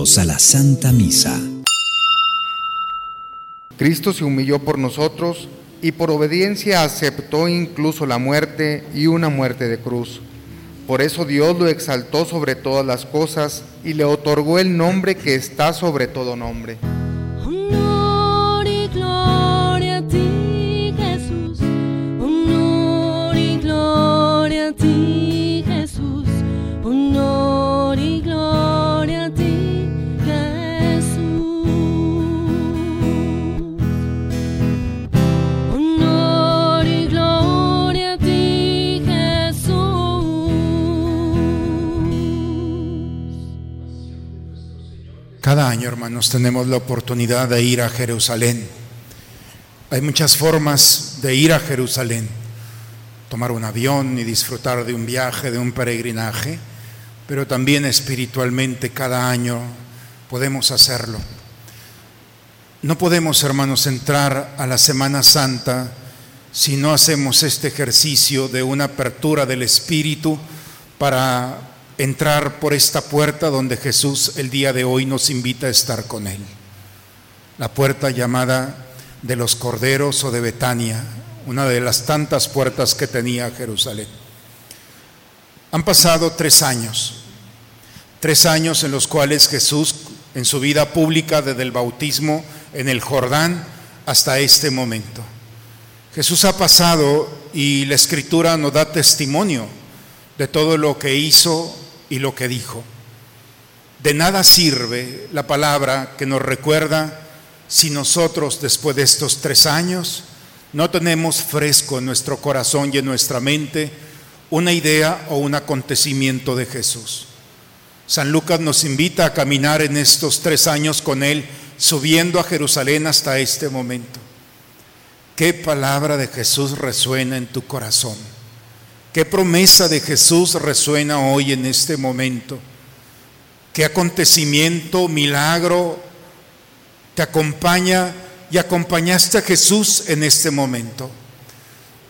Bienvenidos a la Santa Misa. Cristo se humilló por nosotros y por obediencia aceptó incluso la muerte y una muerte de cruz. Por eso Dios lo exaltó sobre todas las cosas y le otorgó el nombre que está sobre todo nombre Cada hermanos, tenemos la oportunidad de ir a Jerusalén. Hay muchas formas de ir a Jerusalén. Tomar un avión y disfrutar de un viaje, de un peregrinaje, pero también espiritualmente cada año podemos hacerlo. No podemos, hermanos, entrar a la Semana Santa si no hacemos este ejercicio de una apertura del Espíritu para entrar por esta puerta donde Jesús el día de hoy nos invita a estar con Él. La puerta llamada de los Corderos o de Betania, una de las tantas puertas que tenía Jerusalén. Han pasado tres años, tres años en los cuales Jesús, en su vida pública, desde el bautismo en el Jordán hasta este momento, Jesús ha pasado y la escritura nos da testimonio de todo lo que hizo y lo que dijo. De nada sirve la palabra que nos recuerda si nosotros después de estos tres años no tenemos fresco en nuestro corazón y en nuestra mente una idea o un acontecimiento de Jesús. San Lucas nos invita a caminar en estos tres años con Él, subiendo a Jerusalén hasta este momento. ¿Qué palabra de Jesús resuena en tu corazón? ¿Qué promesa de Jesús resuena hoy en este momento? ¿Qué acontecimiento, milagro te acompaña y acompañaste a Jesús en este momento?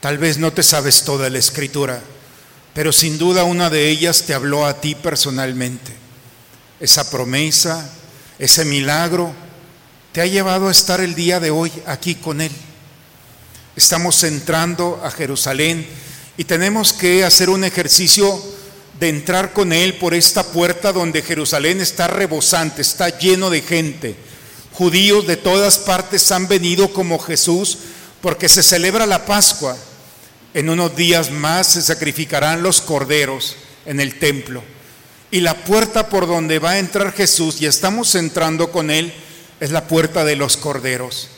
Tal vez no te sabes toda la escritura, pero sin duda una de ellas te habló a ti personalmente. Esa promesa, ese milagro, te ha llevado a estar el día de hoy aquí con Él. Estamos entrando a Jerusalén y tenemos que hacer un ejercicio de entrar con Él por esta puerta donde Jerusalén está rebosante, está lleno de gente. Judíos de todas partes han venido como Jesús porque se celebra la Pascua. En unos días más se sacrificarán los corderos en el templo. Y la puerta por donde va a entrar Jesús, y estamos entrando con Él, es la puerta de los corderos.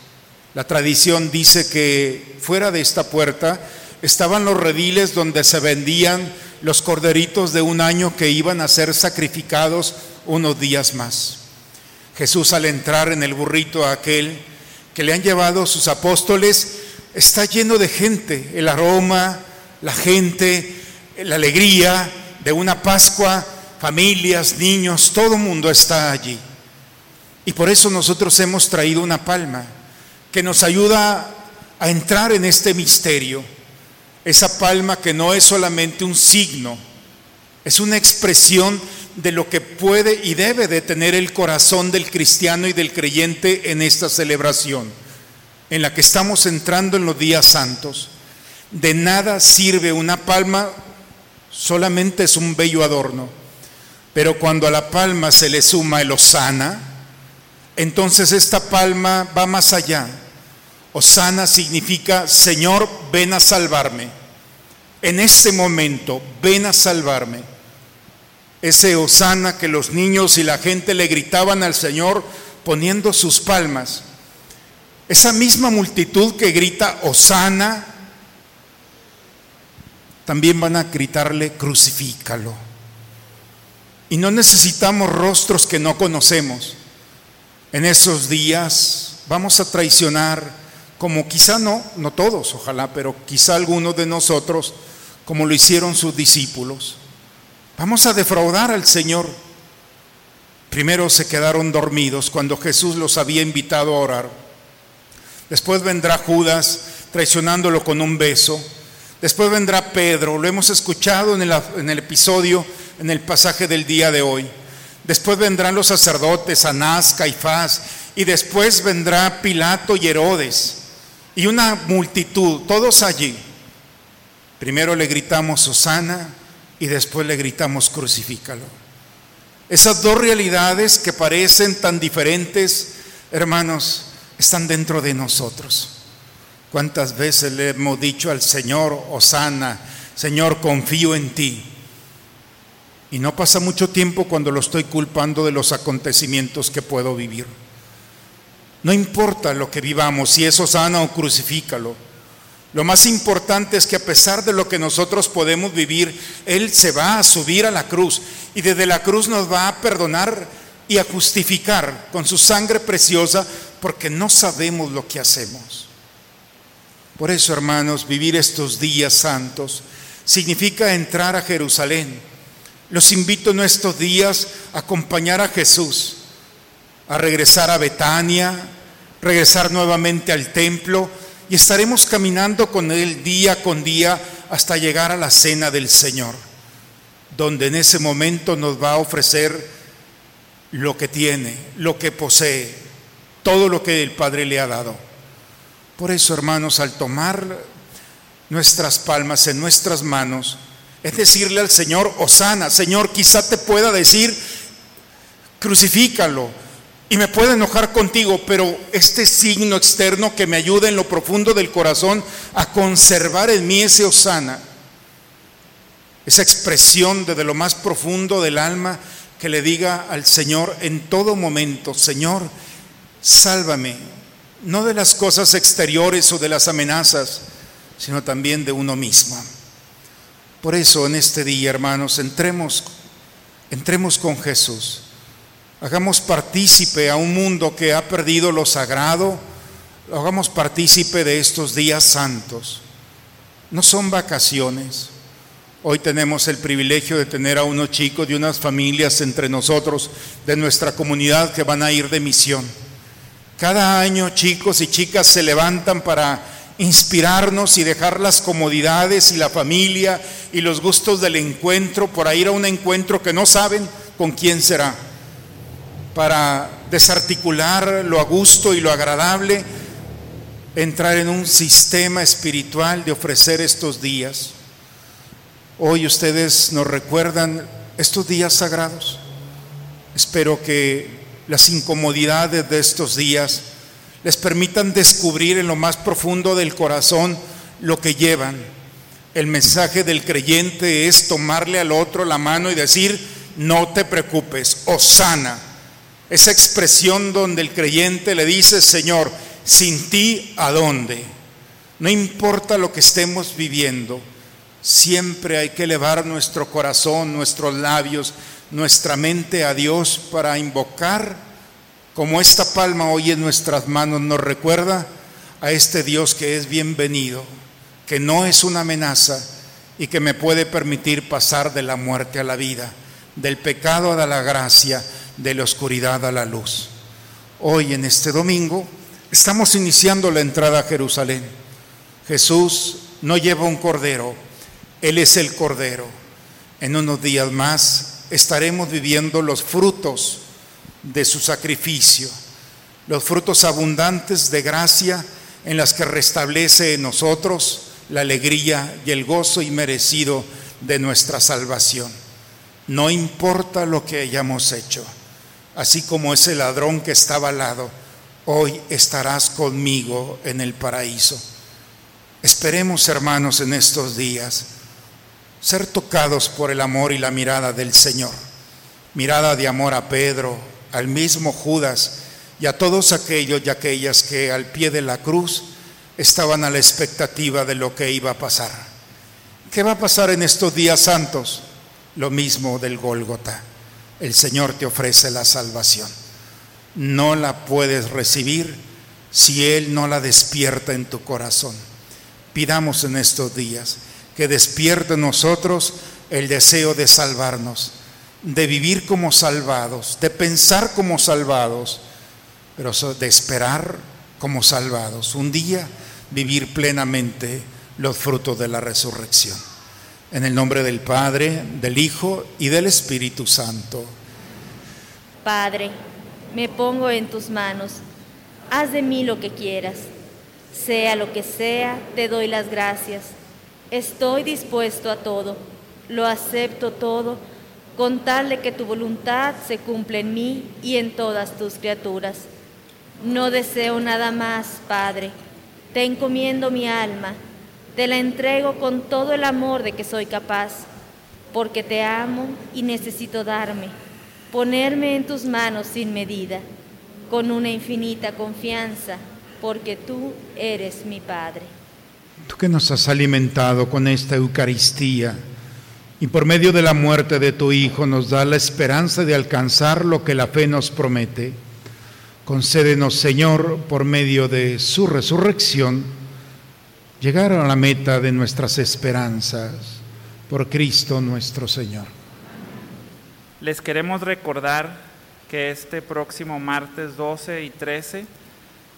La tradición dice que fuera de esta puerta estaban los rediles donde se vendían los corderitos de un año que iban a ser sacrificados unos días más. Jesús al entrar en el burrito aquel que le han llevado sus apóstoles, está lleno de gente, el aroma, la gente, la alegría de una Pascua, familias, niños, todo el mundo está allí. Y por eso nosotros hemos traído una palma que nos ayuda a entrar en este misterio esa palma que no es solamente un signo, es una expresión de lo que puede y debe de tener el corazón del cristiano y del creyente en esta celebración, en la que estamos entrando en los días santos. De nada sirve una palma, solamente es un bello adorno, pero cuando a la palma se le suma el osana, entonces esta palma va más allá Osana significa, Señor, ven a salvarme. En este momento, ven a salvarme. Ese Osana que los niños y la gente le gritaban al Señor poniendo sus palmas. Esa misma multitud que grita Osana, también van a gritarle, crucifícalo. Y no necesitamos rostros que no conocemos. En esos días vamos a traicionar como quizá no, no todos, ojalá, pero quizá algunos de nosotros, como lo hicieron sus discípulos. Vamos a defraudar al Señor. Primero se quedaron dormidos cuando Jesús los había invitado a orar. Después vendrá Judas traicionándolo con un beso. Después vendrá Pedro, lo hemos escuchado en el, en el episodio, en el pasaje del día de hoy. Después vendrán los sacerdotes, Anás, Caifás, y después vendrá Pilato y Herodes, y una multitud, todos allí. Primero le gritamos Osana y después le gritamos crucifícalo. Esas dos realidades que parecen tan diferentes, hermanos, están dentro de nosotros. ¿Cuántas veces le hemos dicho al Señor, Osana, Señor, confío en ti? Y no pasa mucho tiempo cuando lo estoy culpando de los acontecimientos que puedo vivir. No importa lo que vivamos, si es Osana o crucifícalo. Lo más importante es que a pesar de lo que nosotros podemos vivir, Él se va a subir a la cruz y desde la cruz nos va a perdonar y a justificar con su sangre preciosa porque no sabemos lo que hacemos. Por eso, hermanos, vivir estos días santos significa entrar a Jerusalén. Los invito en estos días a acompañar a Jesús, a regresar a Betania, regresar nuevamente al templo y estaremos caminando con Él día con día hasta llegar a la cena del Señor, donde en ese momento nos va a ofrecer lo que tiene, lo que posee, todo lo que el Padre le ha dado. Por eso, hermanos, al tomar nuestras palmas en nuestras manos, es decirle al Señor, Osana, Señor, quizá te pueda decir, crucifícalo, y me puedo enojar contigo, pero este signo externo que me ayuda en lo profundo del corazón a conservar en mí ese osana, esa expresión desde lo más profundo del alma que le diga al Señor en todo momento, Señor, sálvame, no de las cosas exteriores o de las amenazas, sino también de uno mismo. Por eso en este día, hermanos, entremos, entremos con Jesús hagamos partícipe a un mundo que ha perdido lo sagrado, hagamos partícipe de estos días santos. No son vacaciones. Hoy tenemos el privilegio de tener a unos chicos de unas familias entre nosotros de nuestra comunidad que van a ir de misión. Cada año chicos y chicas se levantan para inspirarnos y dejar las comodidades y la familia y los gustos del encuentro por ir a un encuentro que no saben con quién será para desarticular lo a gusto y lo agradable, entrar en un sistema espiritual de ofrecer estos días. Hoy ustedes nos recuerdan estos días sagrados. Espero que las incomodidades de estos días les permitan descubrir en lo más profundo del corazón lo que llevan. El mensaje del creyente es tomarle al otro la mano y decir, no te preocupes, sana esa expresión donde el creyente le dice, Señor, sin ti, ¿a dónde? No importa lo que estemos viviendo, siempre hay que elevar nuestro corazón, nuestros labios, nuestra mente a Dios para invocar, como esta palma hoy en nuestras manos nos recuerda, a este Dios que es bienvenido, que no es una amenaza y que me puede permitir pasar de la muerte a la vida, del pecado a la gracia de la oscuridad a la luz. Hoy en este domingo estamos iniciando la entrada a Jerusalén. Jesús no lleva un cordero, Él es el cordero. En unos días más estaremos viviendo los frutos de su sacrificio, los frutos abundantes de gracia en las que restablece en nosotros la alegría y el gozo inmerecido de nuestra salvación. No importa lo que hayamos hecho así como ese ladrón que estaba al lado, hoy estarás conmigo en el paraíso. Esperemos, hermanos, en estos días ser tocados por el amor y la mirada del Señor. Mirada de amor a Pedro, al mismo Judas y a todos aquellos y aquellas que al pie de la cruz estaban a la expectativa de lo que iba a pasar. ¿Qué va a pasar en estos días santos? Lo mismo del Gólgota el Señor te ofrece la salvación. No la puedes recibir si Él no la despierta en tu corazón. Pidamos en estos días que despierte en nosotros el deseo de salvarnos, de vivir como salvados, de pensar como salvados, pero de esperar como salvados. Un día vivir plenamente los frutos de la resurrección. En el nombre del Padre, del Hijo y del Espíritu Santo. Padre, me pongo en tus manos, haz de mí lo que quieras. Sea lo que sea, te doy las gracias. Estoy dispuesto a todo, lo acepto todo, con tal de que tu voluntad se cumpla en mí y en todas tus criaturas. No deseo nada más, Padre. Te encomiendo mi alma, te la entrego con todo el amor de que soy capaz, porque te amo y necesito darme, ponerme en tus manos sin medida, con una infinita confianza, porque tú eres mi Padre. Tú que nos has alimentado con esta Eucaristía y por medio de la muerte de tu Hijo nos da la esperanza de alcanzar lo que la fe nos promete. Concédenos, Señor, por medio de su resurrección, llegar a la meta de nuestras esperanzas, por Cristo nuestro Señor. Les queremos recordar que este próximo martes 12 y 13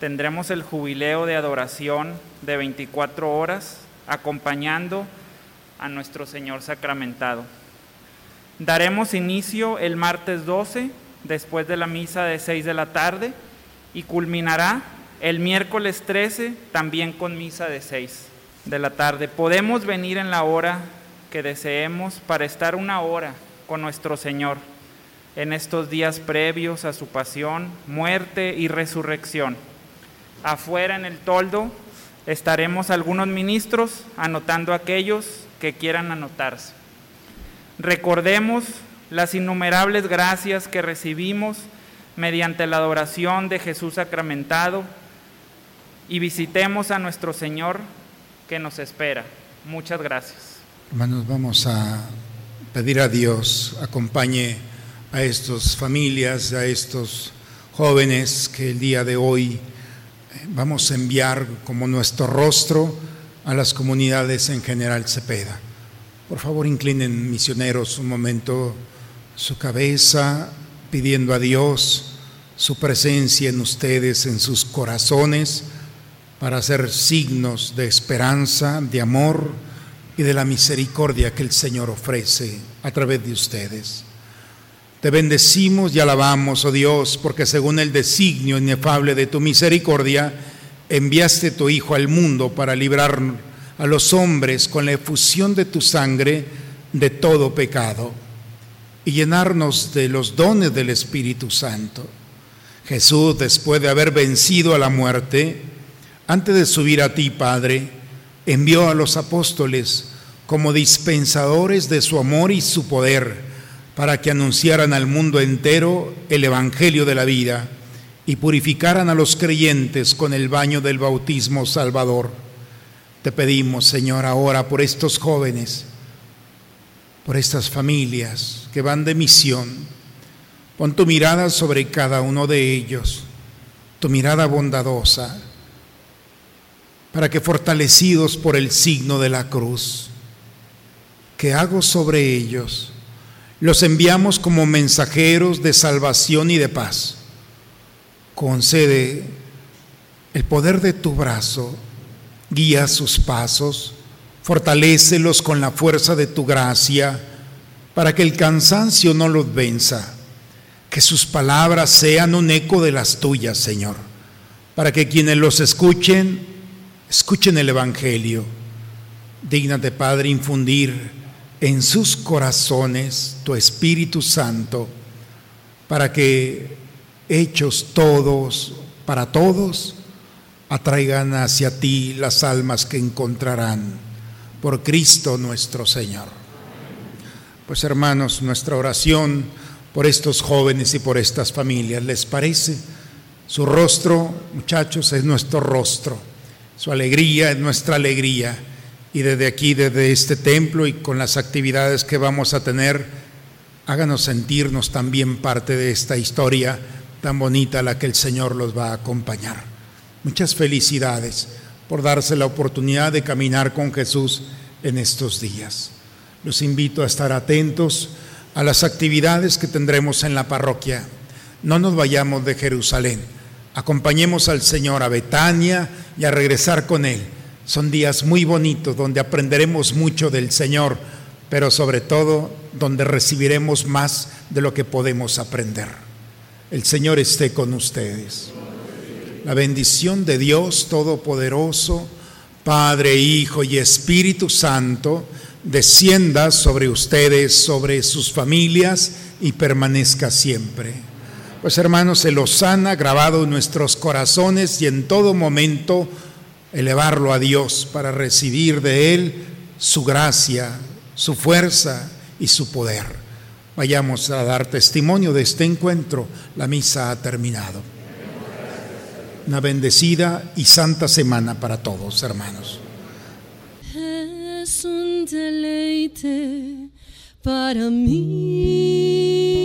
tendremos el jubileo de adoración de 24 horas acompañando a nuestro Señor sacramentado. Daremos inicio el martes 12 después de la misa de 6 de la tarde y culminará el miércoles 13 también con misa de 6 de la tarde. Podemos venir en la hora que deseemos para estar una hora con nuestro Señor en estos días previos a su pasión, muerte y resurrección. Afuera en el toldo estaremos algunos ministros anotando aquellos que quieran anotarse. Recordemos las innumerables gracias que recibimos mediante la adoración de Jesús sacramentado y visitemos a nuestro Señor que nos espera. Muchas gracias. Hermanos, vamos a pedir a Dios acompañe a estas familias, a estos jóvenes que el día de hoy eh, vamos a enviar como nuestro rostro a las comunidades en general Cepeda. Por favor, inclinen misioneros un momento su cabeza, pidiendo a Dios su presencia en ustedes, en sus corazones, para ser signos de esperanza, de amor y de la misericordia que el Señor ofrece a través de ustedes. Te bendecimos y alabamos, oh Dios, porque según el designio inefable de tu misericordia, enviaste tu Hijo al mundo para librar a los hombres con la efusión de tu sangre de todo pecado y llenarnos de los dones del Espíritu Santo. Jesús, después de haber vencido a la muerte, antes de subir a ti, Padre, envió a los apóstoles como dispensadores de su amor y su poder para que anunciaran al mundo entero el Evangelio de la vida y purificaran a los creyentes con el baño del bautismo salvador. Te pedimos, Señor, ahora por estos jóvenes, por estas familias que van de misión. Pon tu mirada sobre cada uno de ellos, tu mirada bondadosa, para que fortalecidos por el signo de la cruz, que hago sobre ellos, los enviamos como mensajeros de salvación y de paz. Concede el poder de tu brazo, guía sus pasos, Fortalécelos con la fuerza de tu gracia para que el cansancio no los venza. Que sus palabras sean un eco de las tuyas, Señor. Para que quienes los escuchen, escuchen el Evangelio. Dígnate, Padre, infundir en sus corazones tu Espíritu Santo para que hechos todos, para todos, atraigan hacia ti las almas que encontrarán por Cristo nuestro Señor. Pues hermanos, nuestra oración por estos jóvenes y por estas familias, ¿les parece? Su rostro, muchachos, es nuestro rostro. Su alegría es nuestra alegría. Y desde aquí, desde este templo y con las actividades que vamos a tener, háganos sentirnos también parte de esta historia tan bonita la que el Señor los va a acompañar. Muchas felicidades por darse la oportunidad de caminar con Jesús en estos días. Los invito a estar atentos a las actividades que tendremos en la parroquia. No nos vayamos de Jerusalén. Acompañemos al Señor a Betania y a regresar con Él. Son días muy bonitos donde aprenderemos mucho del Señor, pero sobre todo donde recibiremos más de lo que podemos aprender. El Señor esté con ustedes. La bendición de Dios Todopoderoso, Padre, Hijo y Espíritu Santo, descienda sobre ustedes, sobre sus familias y permanezca siempre. Pues hermanos, se los sana grabado en nuestros corazones y en todo momento elevarlo a Dios para recibir de Él su gracia, su fuerza y su poder. Vayamos a dar testimonio de este encuentro. La misa ha terminado. Una bendecida y santa semana para todos, hermanos. Es un deleite para mí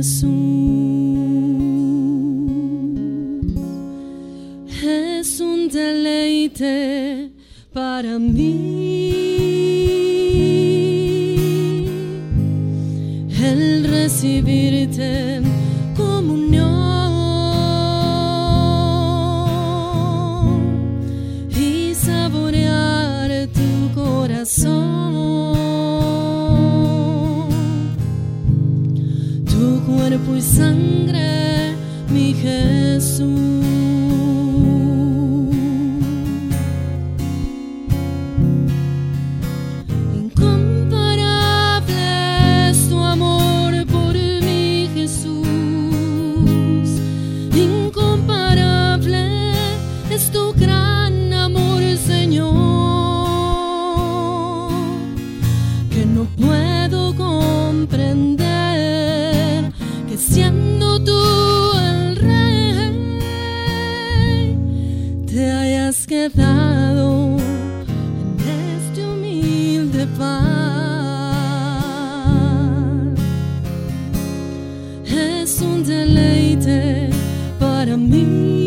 Es un deleite para mí. El recibirte Es un deleite para mí